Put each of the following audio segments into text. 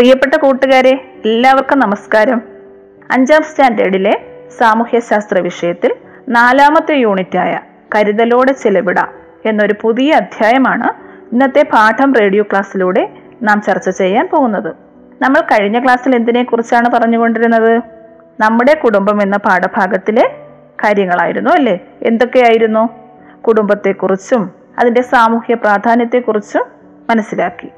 പ്രിയപ്പെട്ട കൂട്ടുകാരെ എല്ലാവർക്കും നമസ്കാരം. അഞ്ചാം സ്റ്റാൻഡേർഡിലെ സാമൂഹ്യശാസ്ത്ര വിഷയത്തിൽ നാലാമത്തെ യൂണിറ്റായ കരുതലോടെ ചെലവിടാം എന്നൊരു പുതിയ അധ്യായമാണ് ഇന്നത്തെ പാഠം റേഡിയോ ക്ലാസ്സിലൂടെ നാം ചർച്ച ചെയ്യാൻ പോകുന്നത്. നമ്മൾ കഴിഞ്ഞ ക്ലാസ്സിൽ എന്തിനെ കുറിച്ചാണ് പറഞ്ഞുകൊണ്ടിരുന്നത്? നമ്മുടെ കുടുംബം എന്ന പാഠഭാഗത്തിലെ കാര്യങ്ങളായിരുന്നു അല്ലേ? എന്തൊക്കെയായിരുന്നു? കുടുംബത്തെക്കുറിച്ചും അതിന്റെ സാമൂഹ്യ പ്രാധാന്യത്തെക്കുറിച്ചും മനസ്സിലാക്കി.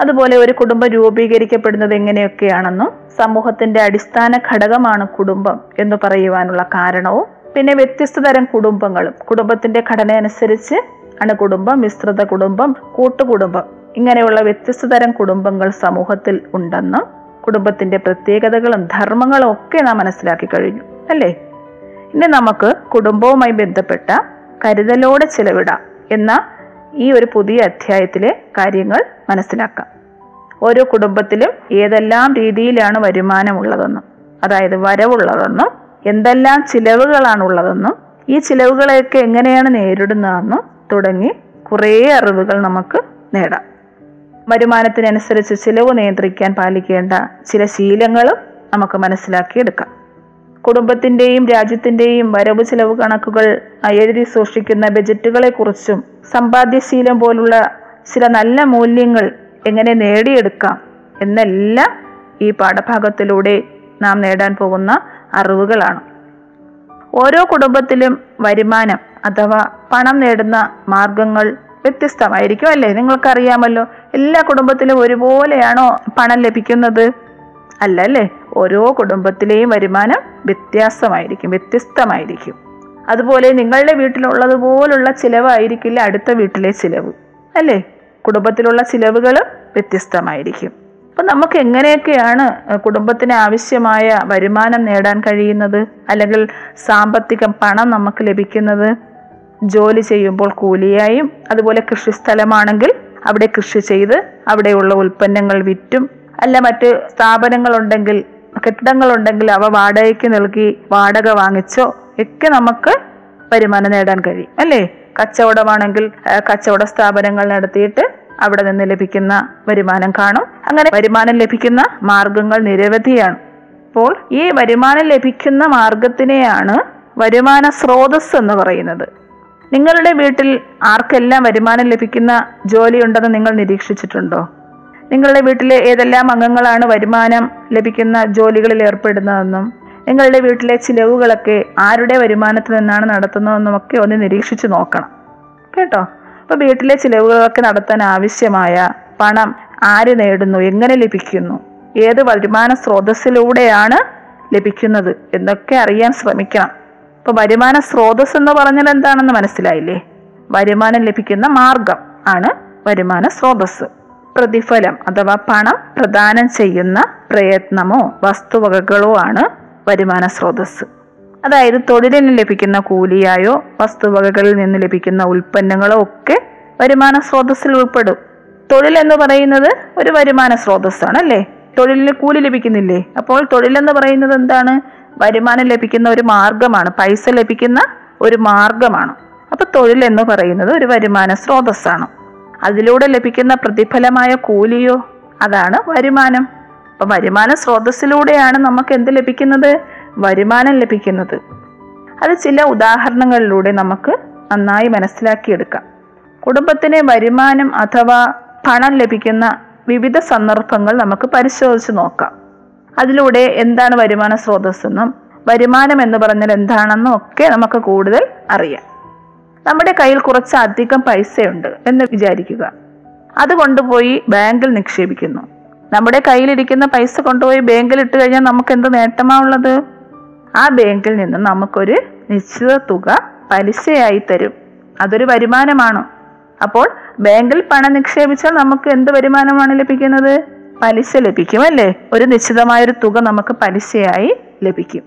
അതുപോലെ ഒരു കുടുംബം രൂപീകരിക്കപ്പെടുന്നത് എങ്ങനെയൊക്കെയാണെന്നും സമൂഹത്തിന്റെ അടിസ്ഥാന ഘടകമാണ് കുടുംബം എന്ന് പറയുവാനുള്ള കാരണവും പിന്നെ വ്യത്യസ്ത തരം കുടുംബങ്ങളും. കുടുംബത്തിന്റെ ഘടന അനുസരിച്ച് അണുകുടുംബം മിശ്രിത കുടുംബം കൂട്ടുകുടുംബം. ഇങ്ങനെയുള്ള വ്യത്യസ്ത തരം കുടുംബങ്ങൾ സമൂഹത്തിൽ ഉണ്ടെന്നും കുടുംബത്തിന്റെ പ്രത്യേകതകളും ധർമ്മങ്ങളും ഒക്കെ നാം മനസ്സിലാക്കി കഴിഞ്ഞു അല്ലേ? ഇനി നമുക്ക് കുടുംബവുമായി ബന്ധപ്പെട്ട കരുതലോടെ ചെലവിടാം എന്ന ഈ ഒരു പുതിയ അധ്യായത്തിലെ കാര്യങ്ങൾ മനസ്സിലാക്കാം. ഓരോ കുടുംബത്തിലും ഏതെല്ലാം രീതിയിലാണ് വരുമാനമുള്ളതെന്നും അതായത് വരവുള്ളതെന്നും എന്തെല്ലാം ചിലവുകളാണുള്ളതെന്നും ഈ ചിലവുകളെയൊക്കെ എങ്ങനെയാണ് നേരിടുന്നതെന്നും തുടങ്ങി കുറേ അറിവുകൾ നമുക്ക് നേടാം. വരുമാനത്തിനനുസരിച്ച് ചിലവ് നിയന്ത്രിക്കാൻ പാലിക്കേണ്ട ചില ശീലങ്ങളും നമുക്ക് മനസ്സിലാക്കിയെടുക്കാം. കുടുംബത്തിന്റെയും രാജ്യത്തിന്റെയും വരവ് ചെലവ് കണക്കുകൾ എഴുതി സൂക്ഷിക്കുന്ന ബജറ്റുകളെ കുറിച്ചും സമ്പാദ്യശീലം പോലുള്ള ചില നല്ല മൂല്യങ്ങൾ എങ്ങനെ നേടിയെടുക്കാം എന്നെല്ലാം ഈ പാഠഭാഗത്തിലൂടെ നാം നേടാൻ പോകുന്ന അറിവുകളാണ്. ഓരോ കുടുംബത്തിലും വരുമാനം അഥവാ പണം നേടുന്ന മാർഗങ്ങൾ വ്യത്യസ്തമായിരിക്കും അല്ലേ? നിങ്ങൾക്കറിയാമല്ലോ എല്ലാ കുടുംബത്തിലും ഒരുപോലെയാണോ പണം ലഭിക്കുന്നത്? അല്ല അല്ലേ? ഓരോ കുടുംബത്തിലെയും വരുമാനം വ്യത്യാസമായിരിക്കും വ്യത്യസ്തമായിരിക്കും. അതുപോലെ നിങ്ങളുടെ വീട്ടിലുള്ളതുപോലുള്ള ചിലവായിരിക്കില്ല അടുത്ത വീട്ടിലെ ചിലവ് അല്ലേ? കുടുംബത്തിലുള്ള ചിലവുകൾ വ്യത്യസ്തമായിരിക്കും. അപ്പം നമുക്ക് എങ്ങനെയൊക്കെയാണ് കുടുംബത്തിന് ആവശ്യമായ വരുമാനം നേടാൻ കഴിയുന്നത്? അല്ലെങ്കിൽ സാമ്പത്തികം പണം നമുക്ക് ലഭിക്കുന്നത്? ജോലി ചെയ്യുമ്പോൾ കൂലിയായും അതുപോലെ കൃഷിസ്ഥലമാണെങ്കിൽ അവിടെ കൃഷി ചെയ്ത് അവിടെയുള്ള ഉൽപ്പന്നങ്ങൾ വിറ്റും അല്ല മറ്റ് സ്ഥാപനങ്ങളുണ്ടെങ്കിൽ കെട്ടിടങ്ങളുണ്ടെങ്കിൽ അവ വാടകയ്ക്ക് നൽകി വാടക വാങ്ങിച്ചോ ഒക്കെ നമുക്ക് വരുമാനം നേടാൻ കഴിയും അല്ലേ? കച്ചവടമാണെങ്കിൽ കച്ചവട സ്ഥാപനങ്ങൾ നടത്തിയിട്ട് അവിടെ നിന്ന് ലഭിക്കുന്ന വരുമാനം കാണും. അങ്ങനെ വരുമാനം ലഭിക്കുന്ന മാർഗങ്ങൾ നിരവധിയാണ്. അപ്പോൾ ഈ വരുമാനം ലഭിക്കുന്ന മാർഗത്തിനെയാണ് വരുമാന സ്രോതസ് എന്ന് പറയുന്നത്. നിങ്ങളുടെ വീട്ടിൽ ആർക്കെല്ലാം വരുമാനം ലഭിക്കുന്ന ജോലിയുണ്ടെന്ന് നിങ്ങൾ നിരീക്ഷിച്ചിട്ടുണ്ടോ? നിങ്ങളുടെ വീട്ടിലെ ഏതെല്ലാം അംഗങ്ങളാണ് വരുമാനം ലഭിക്കുന്ന ജോലികളിൽ ഏർപ്പെടുന്നതെന്നും നിങ്ങളുടെ വീട്ടിലെ ചിലവുകളൊക്കെ ആരുടെ വരുമാനത്തിൽ നിന്നാണ് നടത്തുന്നതെന്നും ഒക്കെ ഒന്ന് നിരീക്ഷിച്ചു നോക്കണം. കേട്ടോ? അപ്പോൾ വീട്ടിലെ ചിലവുകളൊക്കെ നടത്താൻ ആവശ്യമായ പണം ആര് നേടുന്നു? എങ്ങനെ ലഭിക്കുന്നു? ഏത് വരുമാന സ്രോതസ്സിലൂടെയാണ് ലഭിക്കുന്നത് എന്നൊക്കെ അറിയാൻ ശ്രമിക്കണം. ഇപ്പൊ വരുമാന സ്രോതസ് എന്ന് പറഞ്ഞാൽ എന്താണെന്ന് മനസ്സിലായില്ലേ? വരുമാനം ലഭിക്കുന്ന മാർഗം ആണ് വരുമാന സ്രോതസ് പ്രതിഫലം അഥവാ പണം പ്രദാനം ചെയ്യുന്ന പ്രയത്നമോ വസ്തുവകകളോ ആണ് വരുമാന സ്രോതസ് അതായത് തൊഴിലിന് ലഭിക്കുന്ന കൂലിയായോ വസ്തുവകകളിൽ നിന്ന് ലഭിക്കുന്ന ഉൽപ്പന്നങ്ങളോ ഒക്കെ വരുമാന സ്രോതസ്സിൽ ഉൾപ്പെടും. തൊഴിൽ എന്ന് പറയുന്നത് ഒരു വരുമാന സ്രോതസ്സാണ് അല്ലേ? തൊഴിലിന് കൂലി ലഭിക്കുന്നില്ലേ? അപ്പോൾ തൊഴിലെന്ന് പറയുന്നത് എന്താണ്? വരുമാനം ലഭിക്കുന്ന ഒരു മാർഗമാണ് പൈസ ലഭിക്കുന്ന ഒരു മാർഗമാണ്. അപ്പൊ തൊഴിൽ എന്ന് പറയുന്നത് ഒരു വരുമാന സ്രോതസ്സാണ്. അതിലൂടെ ലഭിക്കുന്ന പ്രതിഫലമായ കൂലിയോ? അതാണ് വരുമാനം. അപ്പം വരുമാന സ്രോതസ്സിലൂടെയാണ് നമുക്ക് എന്ത് ലഭിക്കുന്നത്? വരുമാനം ലഭിക്കുന്നത്. അത് ചില ഉദാഹരണങ്ങളിലൂടെ നമുക്ക് നന്നായി മനസ്സിലാക്കിയെടുക്കാം. കുടുംബത്തിന് വരുമാനം അഥവാ പണം ലഭിക്കുന്ന വിവിധ സന്ദർഭങ്ങൾ നമുക്ക് പരിശോധിച്ച് നോക്കാം. അതിലൂടെ എന്താണ് വരുമാന സ്രോതസ്സെന്നും വരുമാനം എന്ന് പറഞ്ഞാൽ എന്താണെന്നും ഒക്കെ നമുക്ക് കൂടുതൽ അറിയാം. നമ്മുടെ കയ്യിൽ കുറച്ച് അധികം പൈസയുണ്ട് എന്ന് വിചാരിക്കുക. അത് കൊണ്ടുപോയി ബാങ്കിൽ നിക്ഷേപിക്കുന്നു. നമ്മുടെ കയ്യിലിരിക്കുന്ന പൈസ കൊണ്ടുപോയി ബാങ്കിൽ ഇട്ട് കഴിഞ്ഞാൽ നമുക്ക് എന്ത് നേട്ടമാണുള്ളത് ആ ബാങ്കിൽ നിന്ന് നമുക്കൊരു നിശ്ചിത തുക പലിശയായി തരും. അതൊരു വരുമാനമാണ്. അപ്പോൾ ബാങ്കിൽ പണം നിക്ഷേപിച്ചാൽ നമുക്ക് എന്ത് വരുമാനമാണ് ലഭിക്കുന്നത്? പലിശ ലഭിക്കും അല്ലേ? ഒരു നിശ്ചിതമായൊരു തുക നമുക്ക് പലിശയായി ലഭിക്കും.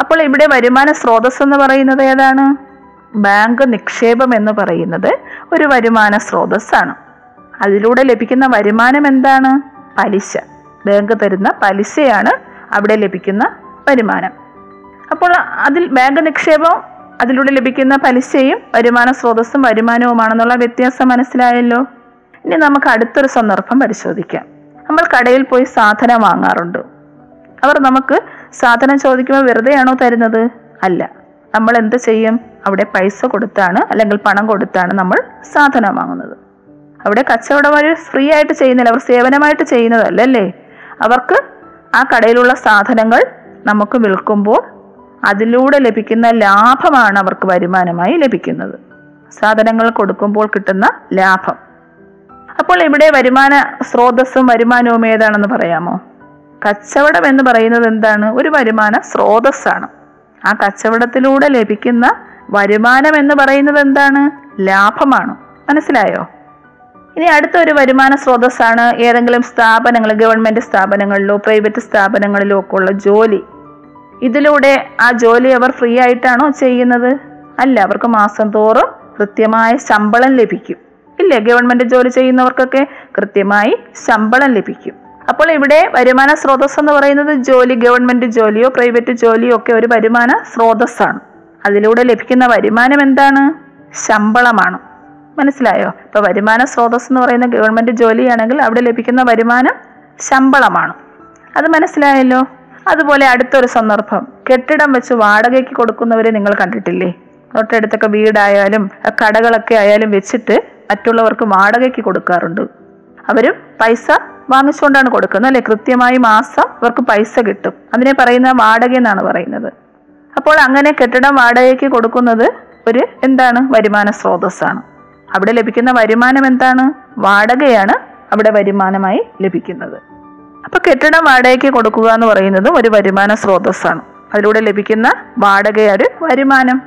അപ്പോൾ ഇവിടെ വരുമാന സ്രോതസ് എന്ന് പറയുന്നത് ഏതാണ്? ബാങ്ക് നിക്ഷേപം എന്ന് പറയുന്നത് ഒരു വരുമാന സ്രോതസ്സാണ്. അതിലൂടെ ലഭിക്കുന്ന വരുമാനം എന്താണ്? പലിശ. ബാങ്ക് തരുന്ന പലിശയാണ് അവിടെ ലഭിക്കുന്ന വരുമാനം. അപ്പോൾ അതിൽ ബാങ്ക് നിക്ഷേപം അതിലൂടെ ലഭിക്കുന്ന പലിശയും വരുമാന സ്രോതസ്സും വരുമാനവുമാണെന്നുള്ള വ്യത്യാസം മനസ്സിലായല്ലോ? ഇനി നമുക്ക് അടുത്തൊരു സന്ദർഭം പരിശോധിക്കാം. നമ്മൾ കടയിൽ പോയി സാധനം വാങ്ങാറുണ്ട്. അവർ നമുക്ക് സാധനം ചോദിക്കുമ്പോൾ വെറുതെയാണോ തരുന്നത്? അല്ല. നമ്മൾ എന്ത് ചെയ്യും? അവിടെ പൈസ കൊടുത്താണ് അല്ലെങ്കിൽ പണം കൊടുത്താണ് നമ്മൾ സാധനം വാങ്ങുന്നത്. അവിടെ കച്ചവടമാർ ഫ്രീ ആയിട്ട് ചെയ്യുന്നില്ല. അവർ സേവനമായിട്ട് ചെയ്യുന്നതല്ല അല്ലേ അവർക്ക് ആ കടയിലുള്ള സാധനങ്ങൾ നമുക്ക് വിൽക്കുമ്പോൾ അതിലൂടെ ലഭിക്കുന്ന ലാഭമാണ് അവർക്ക് വരുമാനമായി ലഭിക്കുന്നത്. സാധനങ്ങൾ കൊടുക്കുമ്പോൾ കിട്ടുന്ന ലാഭം. അപ്പോൾ ഇവിടെ വരുമാന സ്രോതസ്സും വരുമാനവും ഏതാണെന്ന് പറയാമോ? കച്ചവടം എന്ന് പറയുന്നത് എന്താണ്? ഒരു വരുമാന സ്രോതസ്സാണ്. ആ കച്ചവടത്തിലൂടെ ലഭിക്കുന്ന വരുമാനം എന്ന് പറയുന്നത് എന്താണ്? ലാഭമാണ്. മനസ്സിലായോ? ഇനി അടുത്ത ഒരു വരുമാന സ്രോതസ്സാണ് ഏതെങ്കിലും സ്ഥാപനങ്ങൾ ഗവൺമെന്റ് സ്ഥാപനങ്ങളിലോ പ്രൈവറ്റ് സ്ഥാപനങ്ങളിലോ ഒക്കെ ഉള്ള ജോലി. ഇതിലൂടെ ആ ജോലി അവർ ഫ്രീ ആയിട്ടാണോ ചെയ്യുന്നത്? അല്ല അവർക്ക് മാസം തോറും കൃത്യമായ ശമ്പളം ലഭിക്കും. ഇല്ലേ? ഗവൺമെന്റ് ജോലി ചെയ്യുന്നവർക്കൊക്കെ കൃത്യമായി ശമ്പളം ലഭിക്കും. അപ്പോൾ ഇവിടെ വരുമാന സ്രോതസ് എന്ന് പറയുന്നത് ജോലി ഗവൺമെന്റ് ജോലിയോ പ്രൈവറ്റ് ജോലിയോ ഒക്കെ ഒരു വരുമാന സ്രോതസ്സാണ്. അതിലൂടെ ലഭിക്കുന്ന വരുമാനം എന്താണ്? ശമ്പളമാണ്. മനസ്സിലായോ? ഇപ്പൊ വരുമാന സ്രോതസ് എന്ന് പറയുന്ന ഗവൺമെന്റ് ജോലിയാണെങ്കിൽ അവിടെ ലഭിക്കുന്ന വരുമാനം ശമ്പളമാണ്. അത് മനസ്സിലായല്ലോ? അതുപോലെ അടുത്തൊരു സന്ദർഭം. കെട്ടിടം വെച്ച് വാടകയ്ക്ക് കൊടുക്കുന്നവരെ നിങ്ങൾ കണ്ടിട്ടില്ലേ? തൊട്ടടുത്തൊക്കെ വീടായാലും കടകളൊക്കെ ആയാലും വെച്ചിട്ട് മറ്റുള്ളവർക്ക് വാടകയ്ക്ക് കൊടുക്കാറുണ്ട്. അവരും പൈസ വാങ്ങിച്ചുകൊണ്ടാണ് കൊടുക്കുന്നത് അല്ലെ? കൃത്യമായി മാസം അവർക്ക് പൈസ കിട്ടും. അതിനെ പറയുന്ന വാടക എന്നാണ് പറയുന്നത്. അപ്പോൾ അങ്ങനെ കെട്ടിടം വാടകയ്ക്ക് കൊടുക്കുന്നത് ഒരു എന്താണ്? വരുമാന സ്രോതസ്സാണ്. അവിടെ ലഭിക്കുന്ന വരുമാനം എന്താണ്? വാടകയാണ് അവിടെ വരുമാനമായി ലഭിക്കുന്നത്. അപ്പൊ കെട്ടിടം വാടകയ്ക്ക് കൊടുക്കുക എന്ന് പറയുന്നതും ഒരു വരുമാന സ്രോതസ്സാണ്. അതിലൂടെ ലഭിക്കുന്ന വാടകയൊരു വരുമാനം.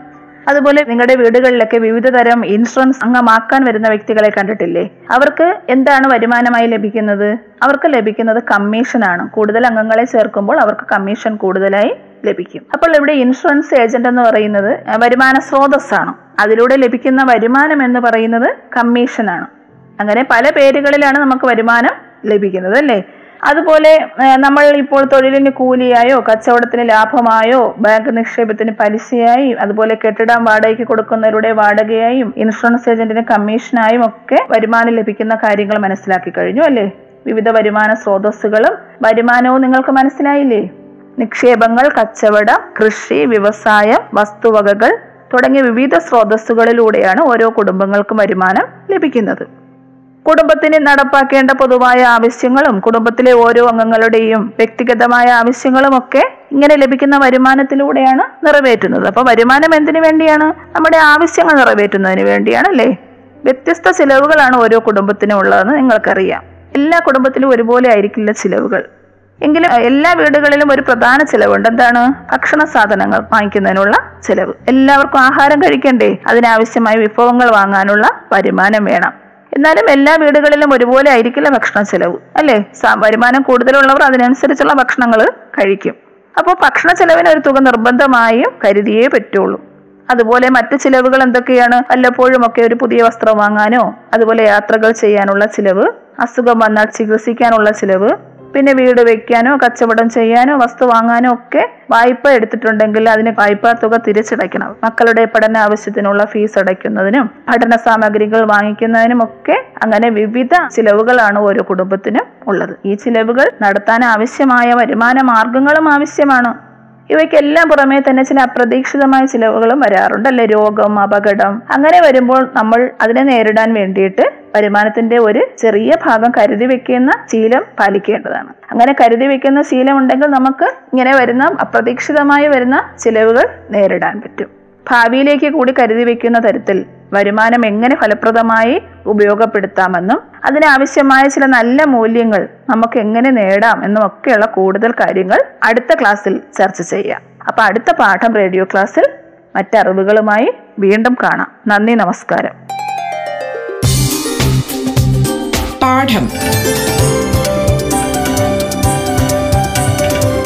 അതുപോലെ നിങ്ങളുടെ വീടുകളിലൊക്കെ വിവിധ തരം ഇൻഷുറൻസ് അംഗമാക്കാൻ വരുന്ന വ്യക്തികളെ കണ്ടിട്ടില്ലേ? അവർക്ക് എന്താണ് വരുമാനമായി ലഭിക്കുന്നത്? അവർക്ക് ലഭിക്കുന്നത് കമ്മീഷനാണ്. കൂടുതൽ അംഗങ്ങളെ ചേർക്കുമ്പോൾ അവർക്ക് കമ്മീഷൻ കൂടുതലായി ലഭിക്കും. അപ്പോൾ ഇവിടെ ഇൻഷുറൻസ് ഏജന്റ് എന്ന് പറയുന്നത് വരുമാന സ്രോതസ്സാണ്. അതിലൂടെ ലഭിക്കുന്ന വരുമാനം എന്ന് പറയുന്നത് കമ്മീഷനാണ് അങ്ങനെ പല പേരുകളിലാണ് നമുക്ക് വരുമാനം ലഭിക്കുന്നത് അല്ലേ? അതുപോലെ നമ്മൾ ഇപ്പോൾ തൊഴിലിന് കൂലിയായോ കച്ചവടത്തിന് ലാഭമായോ ബാങ്ക് നിക്ഷേപത്തിന് പലിശയായി അതുപോലെ കെട്ടിടം വാടകയ്ക്ക് കൊടുക്കുന്നവരുടെ വാടകയായും ഇൻഷുറൻസ് ഏജന്റിന് കമ്മീഷനായും ഒക്കെ വരുമാനം ലഭിക്കുന്ന കാര്യങ്ങൾ മനസ്സിലാക്കി കഴിഞ്ഞു അല്ലേ? വിവിധ വരുമാന സ്രോതസ്സുകളും വരുമാനവും നിങ്ങൾക്ക് മനസ്സിലായില്ലേ? നിക്ഷേപങ്ങൾ കച്ചവടം കൃഷി വ്യവസായം വസ്തുവകകൾ തുടങ്ങിയ വിവിധ സ്രോതസ്സുകളിലൂടെയാണ് ഓരോ കുടുംബങ്ങൾക്കും വരുമാനം ലഭിക്കുന്നത്. കുടുംബത്തിന് നടപ്പാക്കേണ്ട പൊതുവായ ആവശ്യങ്ങളും കുടുംബത്തിലെ ഓരോ അംഗങ്ങളുടെയും വ്യക്തിഗതമായ ആവശ്യങ്ങളും ഒക്കെ ഇങ്ങനെ ലഭിക്കുന്ന വരുമാനത്തിലൂടെയാണ് നിറവേറ്റുന്നത്. അപ്പൊ വരുമാനം എന്തിനു വേണ്ടിയാണ്? നമ്മുടെ ആവശ്യങ്ങൾ നിറവേറ്റുന്നതിന് വേണ്ടിയാണ് അല്ലേ? വ്യത്യസ്ത ചിലവുകളാണ് ഓരോ കുടുംബത്തിനും ഉള്ളതെന്ന് നിങ്ങൾക്കറിയാം. എല്ലാ കുടുംബത്തിലും ഒരുപോലെ ആയിരിക്കില്ല ചിലവുകൾ. എങ്കിലും എല്ലാ വീടുകളിലും ഒരു പ്രധാന ചിലവുണ്ട്. എന്താണ്? ഭക്ഷണ സാധനങ്ങൾ വാങ്ങിക്കുന്നതിനുള്ള ചിലവ്. എല്ലാവർക്കും ആഹാരം കഴിക്കണ്ടേ? അതിനാവശ്യമായ വിഭവങ്ങൾ വാങ്ങാനുള്ള വരുമാനം വേണം. എന്നാലും എല്ലാ വീടുകളിലും ഒരുപോലെ ആയിരിക്കില്ല ഭക്ഷണ ചെലവ് അല്ലേ? വരുമാനം കൂടുതലുള്ളവർ അതിനനുസരിച്ചുള്ള ഭക്ഷണങ്ങൾ കഴിക്കും. അപ്പോൾ ഭക്ഷണ ചെലവിന് ഒരു തുക നിർബന്ധമായും കരുതിയേ പറ്റുള്ളൂ. അതുപോലെ മറ്റു ചിലവുകൾ എന്തൊക്കെയാണ്? വല്ലപ്പോഴും ഒക്കെ ഒരു പുതിയ വസ്ത്രം വാങ്ങാനോ അതുപോലെ യാത്രകൾ ചെയ്യാനുള്ള ചിലവ് അസുഖം വന്നാൽ ചികിത്സിക്കാനുള്ള ചിലവ് പിന്നെ വീട് വെക്കാനോ കച്ചവടം ചെയ്യാനോ വസ്തു വാങ്ങാനോ ഒക്കെ വായ്പ എടുത്തിട്ടുണ്ടെങ്കിൽ അതിന് വായ്പാ തുക തിരിച്ചടയ്ക്കണം. മക്കളുടെ പഠന ആവശ്യത്തിനുള്ള ഫീസ് അടയ്ക്കുന്നതിനും പഠന സാമഗ്രികൾ വാങ്ങിക്കുന്നതിനും ഒക്കെ അങ്ങനെ വിവിധ ചിലവുകളാണ് ഓരോ കുടുംബത്തിനും ഉള്ളത്. ഈ ചിലവുകൾ നടത്താൻ ആവശ്യമായ വരുമാന മാർഗങ്ങളും ആവശ്യമാണ്. ഇവയ്ക്കെല്ലാം പുറമേ തന്നെ ചില അപ്രതീക്ഷിതമായ ചിലവുകളും വരാറുണ്ട് അല്ലെ? രോഗം അപകടം. അങ്ങനെ വരുമ്പോൾ നമ്മൾ അതിനെ നേരിടാൻ വേണ്ടിയിട്ട് വരുമാനത്തിന്റെ ഒരു ചെറിയ ഭാഗം കരുതി വെക്കുന്ന ശീലം പാലിക്കേണ്ടതാണ്. അങ്ങനെ കരുതി വെക്കുന്ന ശീലം ഉണ്ടെങ്കിൽ നമുക്ക് ഇങ്ങനെ വരുന്ന അപ്രതീക്ഷിതമായി വരുന്ന ചിലവുകൾ നേരിടാൻ പറ്റും. ഭാവിയിലേക്ക് കൂടി കരുതി വെക്കുന്ന തരത്തിൽ വരുമാനം എങ്ങനെ ഫലപ്രദമായി ഉപയോഗപ്പെടുത്താമെന്നും അതിനാവശ്യമായ ചില നല്ല മൂല്യങ്ങൾ നമുക്ക് എങ്ങനെ നേടാം എന്നും ഒക്കെയുള്ള കൂടുതൽ കാര്യങ്ങൾ അടുത്ത ക്ലാസ്സിൽ ചർച്ച ചെയ്യാം. അപ്പൊ അടുത്ത പാഠം റേഡിയോ ക്ലാസ്സിൽ മറ്ററിവുകളുമായി വീണ്ടും കാണാം. നന്ദി നമസ്കാരം. പാഠം.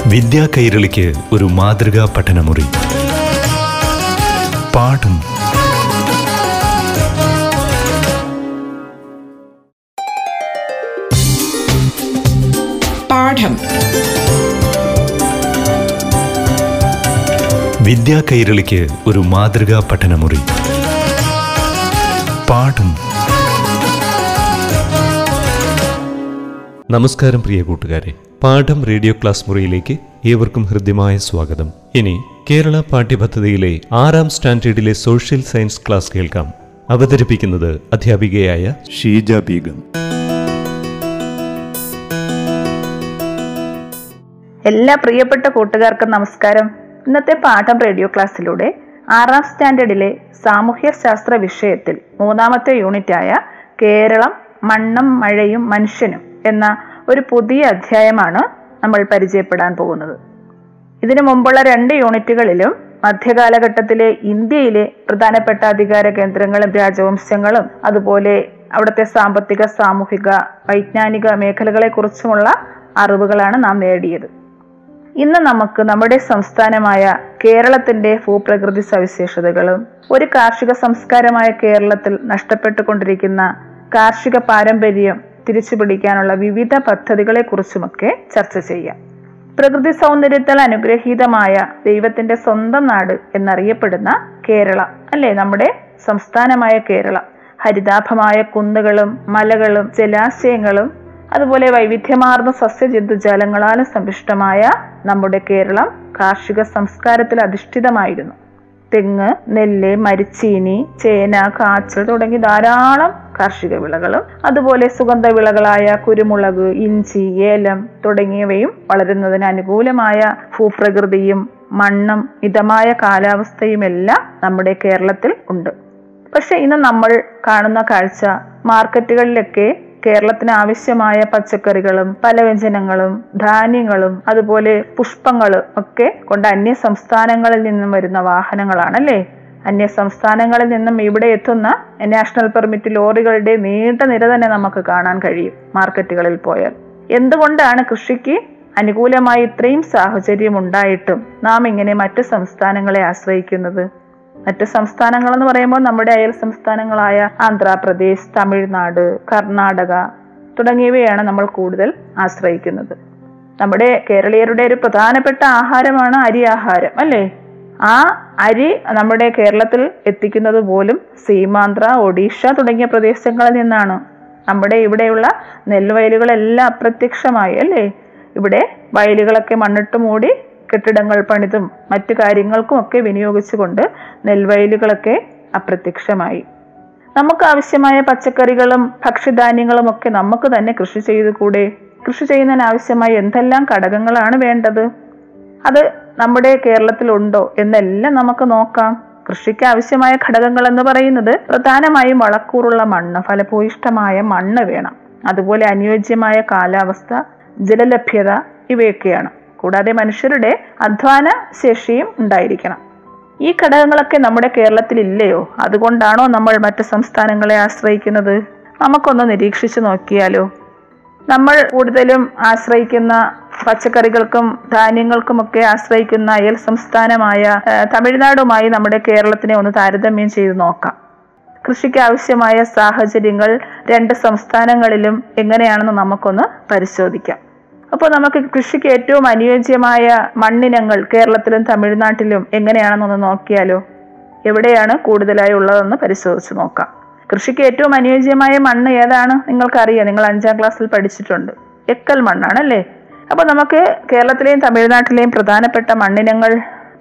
വിദ്യാ കൈരളിക്ക് ഒരു മാതൃകാ പഠനമുറി. പാഠം. പാഠം. വിദ്യാ കൈരളിക്ക് ഒരു മാതൃകാ പഠനമുറി. പാഠം. നമസ്കാരം പ്രിയ കൂട്ടുകാരെ. പാഠം റേഡിയോ ക്ലാസ് മുറിയിലേക്ക് ഏവർക്കും ഹൃദ്യമായ സ്വാഗതം. ഇനി കേരള പാഠ്യപദ്ധതിയിലെ ആറാം സ്റ്റാൻഡേർഡിലെ സോഷ്യൽ സയൻസ് ക്ലാസ് കേൾക്കാം. അവതരിപ്പിക്കുന്നത് അധ്യാപികയായ ഷീജ ബീഗം. എല്ലാ പ്രിയപ്പെട്ട കൂട്ടുകാർക്കും നമസ്കാരം. ഇന്നത്തെ പാഠം റേഡിയോ ക്ലാസ്സിലൂടെ ആറാം സ്റ്റാൻഡേർഡിലെ സാമൂഹ്യ ശാസ്ത്ര വിഷയത്തിൽ മൂന്നാമത്തെ യൂണിറ്റായ കേരളം മണ്ണും മഴയും മനുഷ്യനും എന്ന ഒരു പുതിയ അധ്യായമാണ് നമ്മൾ പരിചയപ്പെടാൻ പോകുന്നത്. ഇതിനു മുമ്പുള്ള രണ്ട് യൂണിറ്റുകളിലും മധ്യകാലഘട്ടത്തിലെ ഇന്ത്യയിലെ പ്രധാനപ്പെട്ട അധികാര കേന്ദ്രങ്ങളും രാജവംശങ്ങളും അതുപോലെ അവിടുത്തെ സാമ്പത്തിക സാമൂഹിക വൈജ്ഞാനിക മേഖലകളെ കുറിച്ചുമുള്ള അറിവുകളാണ് നാം നേടിയത്. ഇന്ന് നമുക്ക് നമ്മുടെ സംസ്ഥാനമായ കേരളത്തിന്റെ ഭൂപ്രകൃതി സവിശേഷതകളും ഒരു കാർഷിക സംസ്കാരമായ കേരളത്തിൽ നഷ്ടപ്പെട്ടുകൊണ്ടിരിക്കുന്ന കാർഷിക പാരമ്പര്യം തിരിച്ചുപിടിക്കാനുള്ള വിവിധ പദ്ധതികളെ കുറിച്ചുമൊക്കെ ചർച്ച ചെയ്യാം. പ്രകൃതി സൗന്ദര്യത്താൽ അനുഗ്രഹീതമായ ദൈവത്തിന്റെ സ്വന്തം നാട് എന്നറിയപ്പെടുന്ന കേരളം അല്ലേ? നമ്മുടെ സംസ്ഥാനമായ കേരളം. ഹരിതാഭമായ കുന്നുകളും മലകളും ജലാശയങ്ങളും അതുപോലെ വൈവിധ്യമാർന്ന സസ്യജന്തുജാലങ്ങളാൽ സമ്പുഷ്ടമായ നമ്മുടെ കേരളം കാർഷിക സംസ്കാരത്തിൽ അധിഷ്ഠിതമായിരുന്നു. തെങ്ങ് നെല്ല് മരിച്ചീനി ചേന കാച്ചൽ തുടങ്ങി ധാരാളം കാർഷിക വിളകളും അതുപോലെ സുഗന്ധ വിളകളായ കുരുമുളക് ഇഞ്ചി ഏലം തുടങ്ങിയവയും വളരുന്നതിന് അനുകൂലമായ ഭൂപ്രകൃതിയും മണ്ണും മിതമായ കാലാവസ്ഥയും എല്ലാം നമ്മുടെ കേരളത്തിൽ ഉണ്ട്. പക്ഷെ ഇന്ന് നമ്മൾ കാണുന്ന കാഴ്ച മാർക്കറ്റുകളിലൊക്കെ കേരളത്തിന് ആവശ്യമായ പച്ചക്കറികളും പലവ്യഞ്ജനങ്ങളും ധാന്യങ്ങളും അതുപോലെ പുഷ്പങ്ങളും ഒക്കെ കൊണ്ട് അന്യ സംസ്ഥാനങ്ങളിൽ നിന്നും വരുന്ന വാഹനങ്ങളാണല്ലേ? അന്യ സംസ്ഥാനങ്ങളിൽ നിന്നും ഇവിടെ എത്തുന്ന നാഷണൽ പെർമിറ്റ് ലോറികളുടെ നീണ്ട നിര തന്നെ നമുക്ക് കാണാൻ കഴിയും മാർക്കറ്റുകളിൽ പോയാൽ. എന്തുകൊണ്ടാണ് കൃഷിക്ക് അനുകൂലമായി ഇത്രയും സാഹചര്യം ഉണ്ടായിട്ടും നാം ഇങ്ങനെ മറ്റ് സംസ്ഥാനങ്ങളെ ആശ്രയിക്കുന്നത്? മറ്റ് സംസ്ഥാനങ്ങൾ എന്ന് പറയുമ്പോൾ നമ്മുടെ അയൽ സംസ്ഥാനങ്ങളായ ആന്ധ്രാപ്രദേശ് തമിഴ്നാട് കർണാടക തുടങ്ങിയവയാണ് നമ്മൾ കൂടുതൽ ആശ്രയിക്കുന്നത്. നമ്മുടെ കേരളീയരുടെ ഒരു പ്രധാനപ്പെട്ട ആഹാരമാണ് അരി ആഹാരം അല്ലേ? ആ അരി നമ്മുടെ കേരളത്തിൽ എത്തിക്കുന്നത് പോലും സീമാന്ധ്ര ഒഡീഷ തുടങ്ങിയ പ്രദേശങ്ങളിൽ നിന്നാണ്. നമ്മുടെ ഇവിടെയുള്ള നെൽവയലുകളെല്ലാം അപ്രത്യക്ഷമായി അല്ലേ? ഇവിടെ വയലുകളൊക്കെ മണ്ണിട്ട് മൂടി കെട്ടിടങ്ങൾ പണിതും മറ്റു കാര്യങ്ങൾക്കും ഒക്കെ വിനിയോഗിച്ചുകൊണ്ട് നെൽവയലുകളൊക്കെ അപ്രത്യക്ഷമായി. നമുക്ക് ആവശ്യമായ പച്ചക്കറികളും ഭക്ഷ്യധാന്യങ്ങളും ഒക്കെ നമുക്ക് തന്നെ കൃഷി ചെയ്തുകൂടെ കൃഷി ചെയ്യുന്നതിന് ആവശ്യമായ എന്തെല്ലാം ഘടകങ്ങളാണ് വേണ്ടത്? അത് നമ്മുടെ കേരളത്തിലുണ്ടോ എന്നെല്ലാം നമുക്ക് നോക്കാം. കൃഷിക്ക് ആവശ്യമായ ഘടകങ്ങൾ എന്ന് പറയുന്നത് പ്രധാനമായും വളക്കൂറുള്ള മണ്ണ് ഫലഭൂയിഷ്ടമായ മണ്ണ് വേണം. അതുപോലെ അനുയോജ്യമായ കാലാവസ്ഥ ജലലഭ്യത ഇവയൊക്കെയാണ്. കൂടാതെ മനുഷ്യരുടെ അധ്വാന ശേഷിയും ഉണ്ടായിരിക്കണം. ഈ ഘടകങ്ങളൊക്കെ നമ്മുടെ കേരളത്തിൽ ഇല്ലയോ അതുകൊണ്ടാണോ നമ്മൾ മറ്റ് സംസ്ഥാനങ്ങളെ ആശ്രയിക്കുന്നത്? നമുക്കൊന്ന് നിരീക്ഷിച്ചു നോക്കിയാലോ? നമ്മൾ കൂടുതലും ആശ്രയിക്കുന്ന പച്ചക്കറികൾക്കും ധാന്യങ്ങൾക്കുമൊക്കെ ആശ്രയിക്കുന്ന അയൽ സംസ്ഥാനമായ തമിഴ്നാടുമായി നമ്മുടെ കേരളത്തിനെ ഒന്ന് താരതമ്യം ചെയ്തു നോക്കാം. കൃഷിക്ക് ആവശ്യമായ സാഹചര്യങ്ങൾ രണ്ട് സംസ്ഥാനങ്ങളിലും എങ്ങനെയാണെന്ന് നമുക്കൊന്ന് പരിശോധിക്കാം. അപ്പോൾ നമുക്ക് കൃഷിക്ക് ഏറ്റവും അനുയോജ്യമായ മണ്ണിനങ്ങൾ കേരളത്തിലും തമിഴ്നാട്ടിലും എങ്ങനെയാണെന്നൊന്ന് നോക്കിയാലോ? എവിടെയാണ് കൂടുതലായി ഉള്ളതെന്ന് പരിശോധിച്ച് നോക്കാം. കൃഷിക്ക് ഏറ്റവും അനുയോജ്യമായ മണ്ണ് ഏതാണ്? നിങ്ങൾക്കറിയാം. നിങ്ങൾ അഞ്ചാം ക്ലാസ്സിൽ പഠിച്ചിട്ടുണ്ട്. എക്കൽ മണ്ണാണ് അല്ലേ അപ്പോൾ നമുക്ക് കേരളത്തിലെയും തമിഴ്നാട്ടിലെയും പ്രധാനപ്പെട്ട മണ്ണിനങ്ങൾ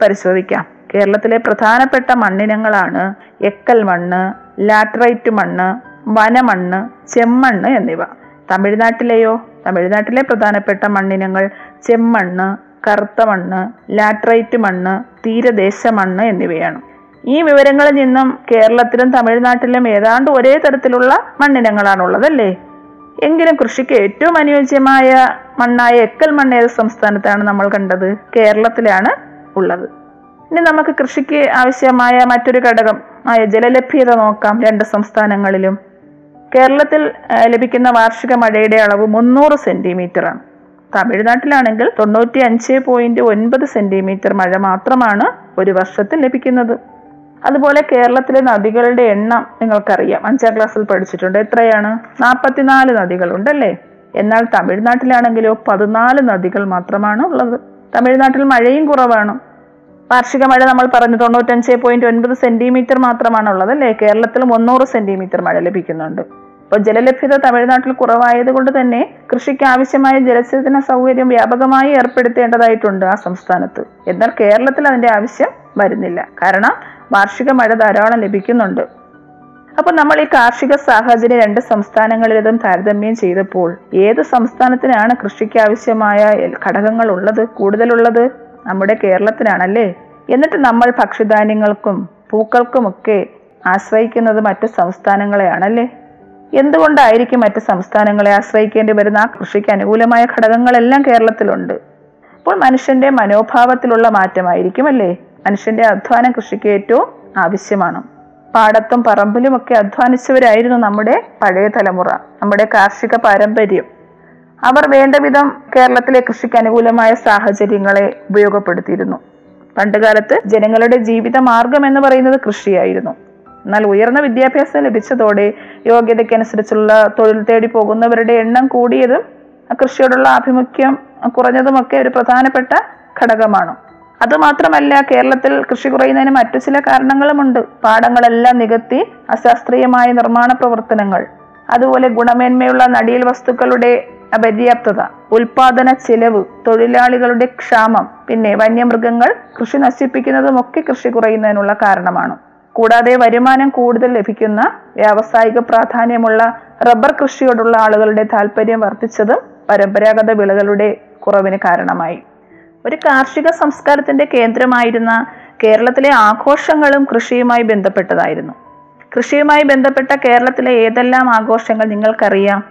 പരിശോധിക്കാം. കേരളത്തിലെ പ്രധാനപ്പെട്ട മണ്ണിനങ്ങളാണ് എക്കൽ മണ്ണ് ലാറ്ററൈറ്റ് മണ്ണ് വനമണ്ണ് ചെമ്മണ്ണ് എന്നിവ. തമിഴ്നാട്ടിലെയോ? തമിഴ്നാട്ടിലെ പ്രധാനപ്പെട്ട മണ്ണിനങ്ങൾ ചെമ്മണ്ണ് കറുത്ത മണ്ണ് ലാട്രൈറ്റ് മണ്ണ് തീരദേശ മണ്ണ് എന്നിവയാണ്. ഈ വിവരങ്ങളിൽ നിന്നും കേരളത്തിലും തമിഴ്നാട്ടിലും ഏതാണ്ട് ഒരേ തരത്തിലുള്ള മണ്ണിനങ്ങളാണുള്ളതല്ലേ? എങ്കിലും കൃഷിക്ക് ഏറ്റവും അനുയോജ്യമായ മണ്ണായ എക്കൽ മണ്ണ് ഏത് സംസ്ഥാനത്താണ് നമ്മൾ കണ്ടത്? കേരളത്തിലാണ് ഉള്ളത്. ഇനി നമുക്ക് കൃഷിക്ക് ആവശ്യമായ മറ്റൊരു ഘടകം ആയ ജലലഭ്യത നോക്കാം രണ്ട് സംസ്ഥാനങ്ങളിലും. കേരളത്തിൽ ലഭിക്കുന്ന വാർഷിക മഴയുടെ അളവ് മുന്നൂറ് സെന്റിമീറ്റർ ആണ് തമിഴ്നാട്ടിലാണെങ്കിൽ തൊണ്ണൂറ്റി അഞ്ച് പോയിന്റ് ഒൻപത് സെന്റിമീറ്റർ മഴ മാത്രമാണ് ഒരു വർഷത്തിൽ ലഭിക്കുന്നത്. അതുപോലെ കേരളത്തിലെ നദികളുടെ എണ്ണം നിങ്ങൾക്കറിയാം. അഞ്ചാം ക്ലാസ്സിൽ പഠിച്ചിട്ടുണ്ട്. എത്രയാണ്? നാൽപ്പത്തിനാല് നദികളുണ്ടല്ലേ? എന്നാൽ തമിഴ്നാട്ടിലാണെങ്കിലോ പതിനാല് നദികൾ മാത്രമാണ് ഉള്ളത്. തമിഴ്നാട്ടിൽ മഴയും കുറവാണ്. വാർഷിക മഴ നമ്മൾ പറഞ്ഞു തൊണ്ണൂറ്റഞ്ച് പോയിന്റ് ഒൻപത് സെന്റിമീറ്റർ മാത്രമാണ് ഉള്ളത് അല്ലേ? കേരളത്തിൽ മുന്നൂറ് സെന്റിമീറ്റർ മഴ ലഭിക്കുന്നുണ്ട്. അപ്പോൾ ജലലഭ്യത തമിഴ്നാട്ടിൽ കുറവായത് കൊണ്ട് തന്നെ കൃഷിക്ക് ആവശ്യമായ ജലസേചന സൗകര്യം വ്യാപകമായി ഏർപ്പെടുത്തേണ്ടതായിട്ടുണ്ട് ആ സംസ്ഥാനത്ത്. എന്നാൽ കേരളത്തിൽ അതിന്റെ ആവശ്യം വരുന്നില്ല. കാരണം വാർഷിക മഴ ധാരാളം ലഭിക്കുന്നുണ്ട്. അപ്പൊ നമ്മൾ ഈ കാർഷിക സാഹചര്യം രണ്ട് സംസ്ഥാനങ്ങളിലും താരതമ്യം ചെയ്തപ്പോൾ ഏത് സംസ്ഥാനത്തിനാണ് കൃഷിക്ക് ആവശ്യമായ ഘടകങ്ങൾ ഉള്ളത് കൂടുതലുള്ളത്? നമ്മുടെ കേരളത്തിനാണല്ലേ? എന്നിട്ട് നമ്മൾ ഭക്ഷ്യധാന്യങ്ങൾക്കും പൂക്കൾക്കുമൊക്കെ ആശ്രയിക്കുന്നത് മറ്റു സംസ്ഥാനങ്ങളെയാണല്ലേ? എന്തുകൊണ്ടായിരിക്കും മറ്റ് സംസ്ഥാനങ്ങളെ ആശ്രയിക്കേണ്ടി വരുന്ന ആ കൃഷിക്ക് അനുകൂലമായ ഘടകങ്ങളെല്ലാം കേരളത്തിലുണ്ട്? അപ്പോൾ മനുഷ്യന്റെ മനോഭാവത്തിലുള്ള മാറ്റമായിരിക്കും അല്ലേ? മനുഷ്യന്റെ അധ്വാനം കൃഷിക്ക് ഏറ്റവും ആവശ്യമാണ്. പാടത്തും പറമ്പിലും ഒക്കെ അധ്വാനിച്ചവരായിരുന്നു നമ്മുടെ പഴയ തലമുറ നമ്മുടെ കാർഷിക പാരമ്പര്യം. അവർ വേണ്ട വിധം കേരളത്തിലെ കൃഷിക്ക് അനുകൂലമായ സാഹചര്യങ്ങളെ ഉപയോഗപ്പെടുത്തിയിരുന്നു. പണ്ടുകാലത്ത് ജനങ്ങളുടെ ജീവിത മാർഗം എന്ന് പറയുന്നത് കൃഷിയായിരുന്നു. എന്നാൽ ഉയർന്ന വിദ്യാഭ്യാസം ലഭിച്ചതോടെ യോഗ്യതയ്ക്കനുസരിച്ചുള്ള തൊഴിൽ തേടി പോകുന്നവരുടെ എണ്ണം കൂടിയതും കൃഷിയോടുള്ള ആഭിമുഖ്യം കുറഞ്ഞതുമൊക്കെ ഒരു പ്രധാനപ്പെട്ട ഘടകമാണ്. അതുമാത്രമല്ല കേരളത്തിൽ കൃഷി കുറയുന്നതിന് മറ്റു ചില കാരണങ്ങളുമുണ്ട്. പാടങ്ങളെല്ലാം നികത്തി അശാസ്ത്രീയമായ നിർമ്മാണ പ്രവർത്തനങ്ങൾ. അതുപോലെ ഗുണമേന്മയുള്ള നടിയൽ വസ്തുക്കളുടെ അപര്യാപ്തത ഉൽപാദന ചെലവ് തൊഴിലാളികളുടെ ക്ഷാമം പിന്നെ വന്യമൃഗങ്ങൾ കൃഷി നശിപ്പിക്കുന്നതുമൊക്കെ കൃഷി കുറയുന്നതിനുള്ള കാരണമാണ്. കൂടാതെ വരുമാനം കൂടുതൽ ലഭിക്കുന്ന വ്യാവസായിക പ്രാധാന്യമുള്ള റബ്ബർ കൃഷിയോടുള്ള ആളുകളുടെ താല്പര്യം വർദ്ധിച്ചതും പരമ്പരാഗത വിളകളുടെ കുറവിന് കാരണമായി. ഒരു കാർഷിക സംസ്കാരത്തിന്റെ കേന്ദ്രമായിരുന്ന കേരളത്തിലെ ആഘോഷങ്ങളും കൃഷിയുമായി ബന്ധപ്പെട്ടതായിരുന്നു. കൃഷിയുമായി ബന്ധപ്പെട്ട കേരളത്തിലെ ഏതെല്ലാം ആഘോഷങ്ങൾ നിങ്ങൾക്കറിയാം?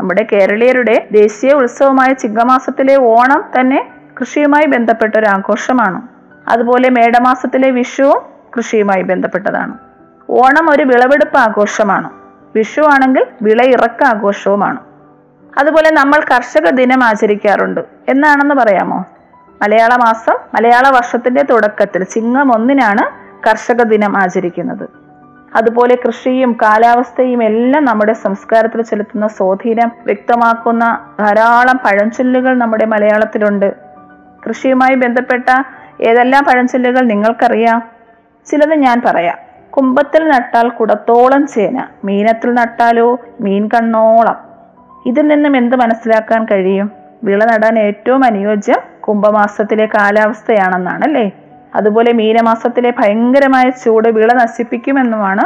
നമ്മുടെ കേരളീയരുടെ ദേശീയ ഉത്സവമായ ചിങ്ങമാസത്തിലെ ഓണം തന്നെ കൃഷിയുമായി ബന്ധപ്പെട്ട ഒരു ആഘോഷമാണ്. അതുപോലെ മേടമാസത്തിലെ വിഷുവും കൃഷിയുമായി ബന്ധപ്പെട്ടതാണ്. ഓണം ഒരു വിളവെടുപ്പ് ആഘോഷമാണ്. വിഷു ആണെങ്കിൽ വിളയിറക്ക ആഘോഷവുമാണ്. അതുപോലെ നമ്മൾ കർഷക ദിനം ആചരിക്കാറുണ്ട്. എന്നാണെന്ന് പറയാമോ? മലയാള മാസം മലയാള വർഷത്തിന്റെ തുടക്കത്തിൽ ചിങ്ങം ഒന്നിനാണ് കർഷക ദിനം ആചരിക്കുന്നത്. അതുപോലെ കൃഷിയും കാലാവസ്ഥയും എല്ലാം നമ്മുടെ സംസ്കാരത്തിൽ ചെലുത്തുന്ന സ്വാധീനം വ്യക്തമാക്കുന്ന ധാരാളം പഴഞ്ചൊല്ലുകൾ നമ്മുടെ മലയാളത്തിലുണ്ട്. കൃഷിയുമായി ബന്ധപ്പെട്ട ഏതെല്ലാം പഴഞ്ചൊല്ലുകൾ നിങ്ങൾക്കറിയാം? ചിലത് ഞാൻ പറയാം. കുമ്പത്തിൽ നട്ടാൽ കുടത്തോളം ചേന മീനത്തിൽ നട്ടാലോ മീൻ കണ്ണോളം. ഇതിൽ നിന്നും എന്ത് മനസ്സിലാക്കാൻ കഴിയും? വിള നടാൻ ഏറ്റവും അനുയോജ്യം കുംഭമാസത്തിലെ കാലാവസ്ഥയാണെന്നാണ് അല്ലേ അതുപോലെ മീനമാസത്തിലെ ഭയങ്കരമായ ചൂട് വിള നശിപ്പിക്കുമെന്നുമാണ്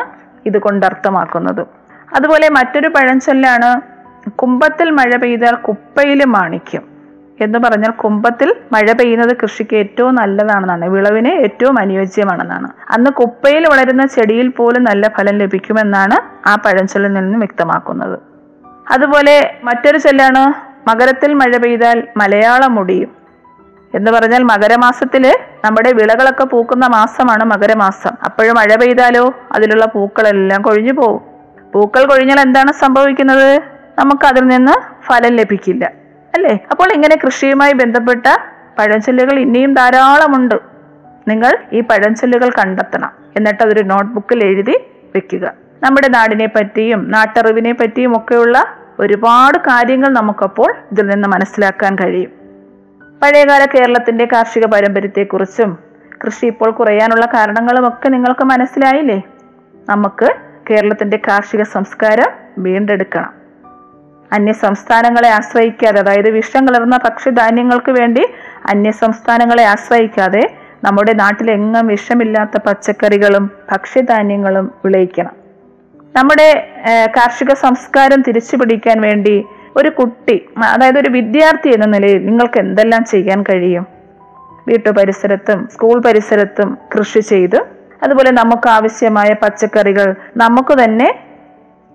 ഇത് കൊണ്ട് അർത്ഥമാക്കുന്നത് അതുപോലെ മറ്റൊരു പഴഞ്ചൊല്ലാണ് കുംഭത്തിൽ മഴ പെയ്താൽ കുപ്പയിലും മാണിക്യം. എന്ന് പറഞ്ഞാൽ കുംഭത്തിൽ മഴ പെയ്യുന്നത് കൃഷിക്ക് ഏറ്റവും നല്ലതാണെന്നാണ്. വിളവിന് ഏറ്റവും അനുയോജ്യമാണെന്നാണ്. അന്ന് കുപ്പയിൽ വളരുന്ന ചെടിയിൽ പോലും നല്ല ഫലം ലഭിക്കുമെന്നാണ് ആ പഴഞ്ചൊല്ലിൽ നിന്നും വ്യക്തമാക്കുന്നത്. അതുപോലെ മറ്റൊരു ചൊല്ലാണ് മകരത്തിൽ മഴ പെയ്താൽ മലയാളം മുടിയും എന്ന് പറഞ്ഞാൽ മകരമാസത്തിൽ നമ്മുടെ വിളകളൊക്കെ പൂക്കുന്ന മാസമാണ് മകരമാസം. അപ്പോഴും മഴ പെയ്താലോ അതിലുള്ള പൂക്കളെല്ലാം കൊഴിഞ്ഞു പോകും പൂക്കൾ കൊഴിഞ്ഞാൽ എന്താണ് സംഭവിക്കുന്നത്? നമുക്ക് അതിൽ നിന്ന് ഫലം ലഭിക്കില്ല. അല്ലേ? അപ്പോൾ ഇങ്ങനെ കൃഷിയുമായി ബന്ധപ്പെട്ട പഴഞ്ചൊല്ലുകൾ ഇനിയും ധാരാളമുണ്ട്. നിങ്ങൾ ഈ പഴഞ്ചൊല്ലുകൾ കണ്ടെത്തണം. എന്നിട്ട് അതൊരു നോട്ട്ബുക്കിൽ എഴുതി വെക്കുക. നമ്മുടെ നാടിനെ പറ്റിയും നാട്ടറിവിനെ പറ്റിയും ഒക്കെയുള്ള ഒരുപാട് കാര്യങ്ങൾ നമുക്കപ്പോൾ ഇതിൽ നിന്ന് മനസ്സിലാക്കാൻ കഴിയും. പഴയകാല കേരളത്തിന്റെ കാർഷിക പാരമ്പര്യത്തെക്കുറിച്ചും കൃഷി ഇപ്പോൾ കുറയാനുള്ള കാരണങ്ങളുമൊക്കെ നിങ്ങൾക്ക് മനസ്സിലായില്ലേ? നമുക്ക് കേരളത്തിന്റെ കാർഷിക സംസ്കാരം വീണ്ടെടുക്കണം. അന്യ സംസ്ഥാനങ്ങളെ ആശ്രയിക്കാതെ അതായത് വിഷം കലർന്ന ഭക്ഷ്യധാന്യങ്ങൾക്ക് വേണ്ടി അന്യ സംസ്ഥാനങ്ങളെ ആശ്രയിക്കാതെ നമ്മുടെ നാട്ടിലെങ്ങും വിഷമില്ലാത്ത പച്ചക്കറികളും ഭക്ഷ്യധാന്യങ്ങളും വിളയിക്കണം. നമ്മുടെ കാർഷിക സംസ്കാരം തിരിച്ചു പിടിക്കാൻ വേണ്ടി ഒരു കുട്ടി അതായത് ഒരു വിദ്യാർത്ഥി എന്ന നിലയിൽ നിങ്ങൾക്ക് എന്തെല്ലാം ചെയ്യാൻ കഴിയും? വീട്ടു പരിസരത്തും സ്കൂൾ പരിസരത്തും കൃഷി ചെയ്ത് അതുപോലെ നമുക്ക് ആവശ്യമായ പച്ചക്കറികൾ നമുക്ക് തന്നെ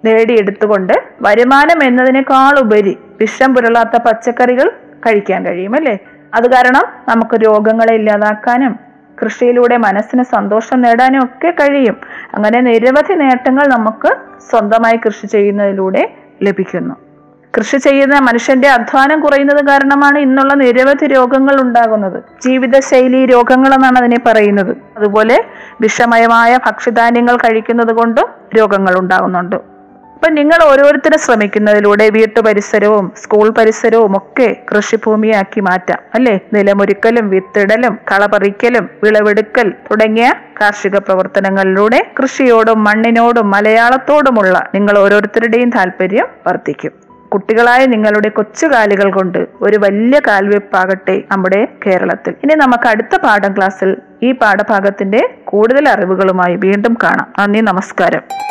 നേടിയെടുത്തുകൊണ്ട് വരുമാനം എന്നതിനേക്കാൾ ഉപരി വിഷം പുരളാത്ത പച്ചക്കറികൾ കഴിക്കാൻ കഴിയും അല്ലേ അത് കാരണം നമുക്ക് രോഗങ്ങളെ ഇല്ലാതാക്കാനും കൃഷിയിലൂടെ മനസ്സിന് സന്തോഷം നേടാനും ഒക്കെ കഴിയും. അങ്ങനെ നിരവധി നേട്ടങ്ങൾ നമുക്ക് സ്വന്തമായി കൃഷി ചെയ്യുന്നതിലൂടെ ലഭിക്കുന്നു. കൃഷി ചെയ്യുന്ന മനുഷ്യന്റെ അധ്വാനം കുറയുന്നത് കാരണമാണ് ഇന്നുള്ള നിരവധി രോഗങ്ങൾ ഉണ്ടാകുന്നത്. ജീവിതശൈലി രോഗങ്ങൾ എന്നാണ് അതിനെ പറയുന്നത്. അതുപോലെ വിഷമയമായ ഭക്ഷ്യധാന്യങ്ങൾ കഴിക്കുന്നത് കൊണ്ടും രോഗങ്ങൾ ഉണ്ടാകുന്നുണ്ട്. അപ്പൊ നിങ്ങൾ ഓരോരുത്തരും ശ്രമിക്കുന്നതിലൂടെ വീട്ടു പരിസരവും സ്കൂൾ പരിസരവും ഒക്കെ കൃഷിഭൂമിയാക്കി മാറ്റാം അല്ലേ? നിലമൊരുക്കലും വിത്തിടലും കളപറിക്കലും വിളവെടുക്കൽ തുടങ്ങിയ കാർഷിക പ്രവർത്തനങ്ങളിലൂടെ കൃഷിയോടും മണ്ണിനോടും മലയാളത്തോടുമുള്ള നിങ്ങൾ ഓരോരുത്തരുടെയും താല്പര്യം വർദ്ധിക്കും. കുട്ടികളായ നിങ്ങളുടെ കൊച്ചുകാലുകൾ കൊണ്ട് ഒരു വലിയ കാൽവെപ്പാകട്ടെ നമ്മുടെ കേരളത്തിൽ. ഇനി നമുക്ക് അടുത്ത പാഠം ക്ലാസ്സിൽ ഈ പാഠഭാഗത്തിന്റെ കൂടുതൽ അറിവുകളുമായി വീണ്ടും കാണാം. നന്ദി നമസ്കാരം.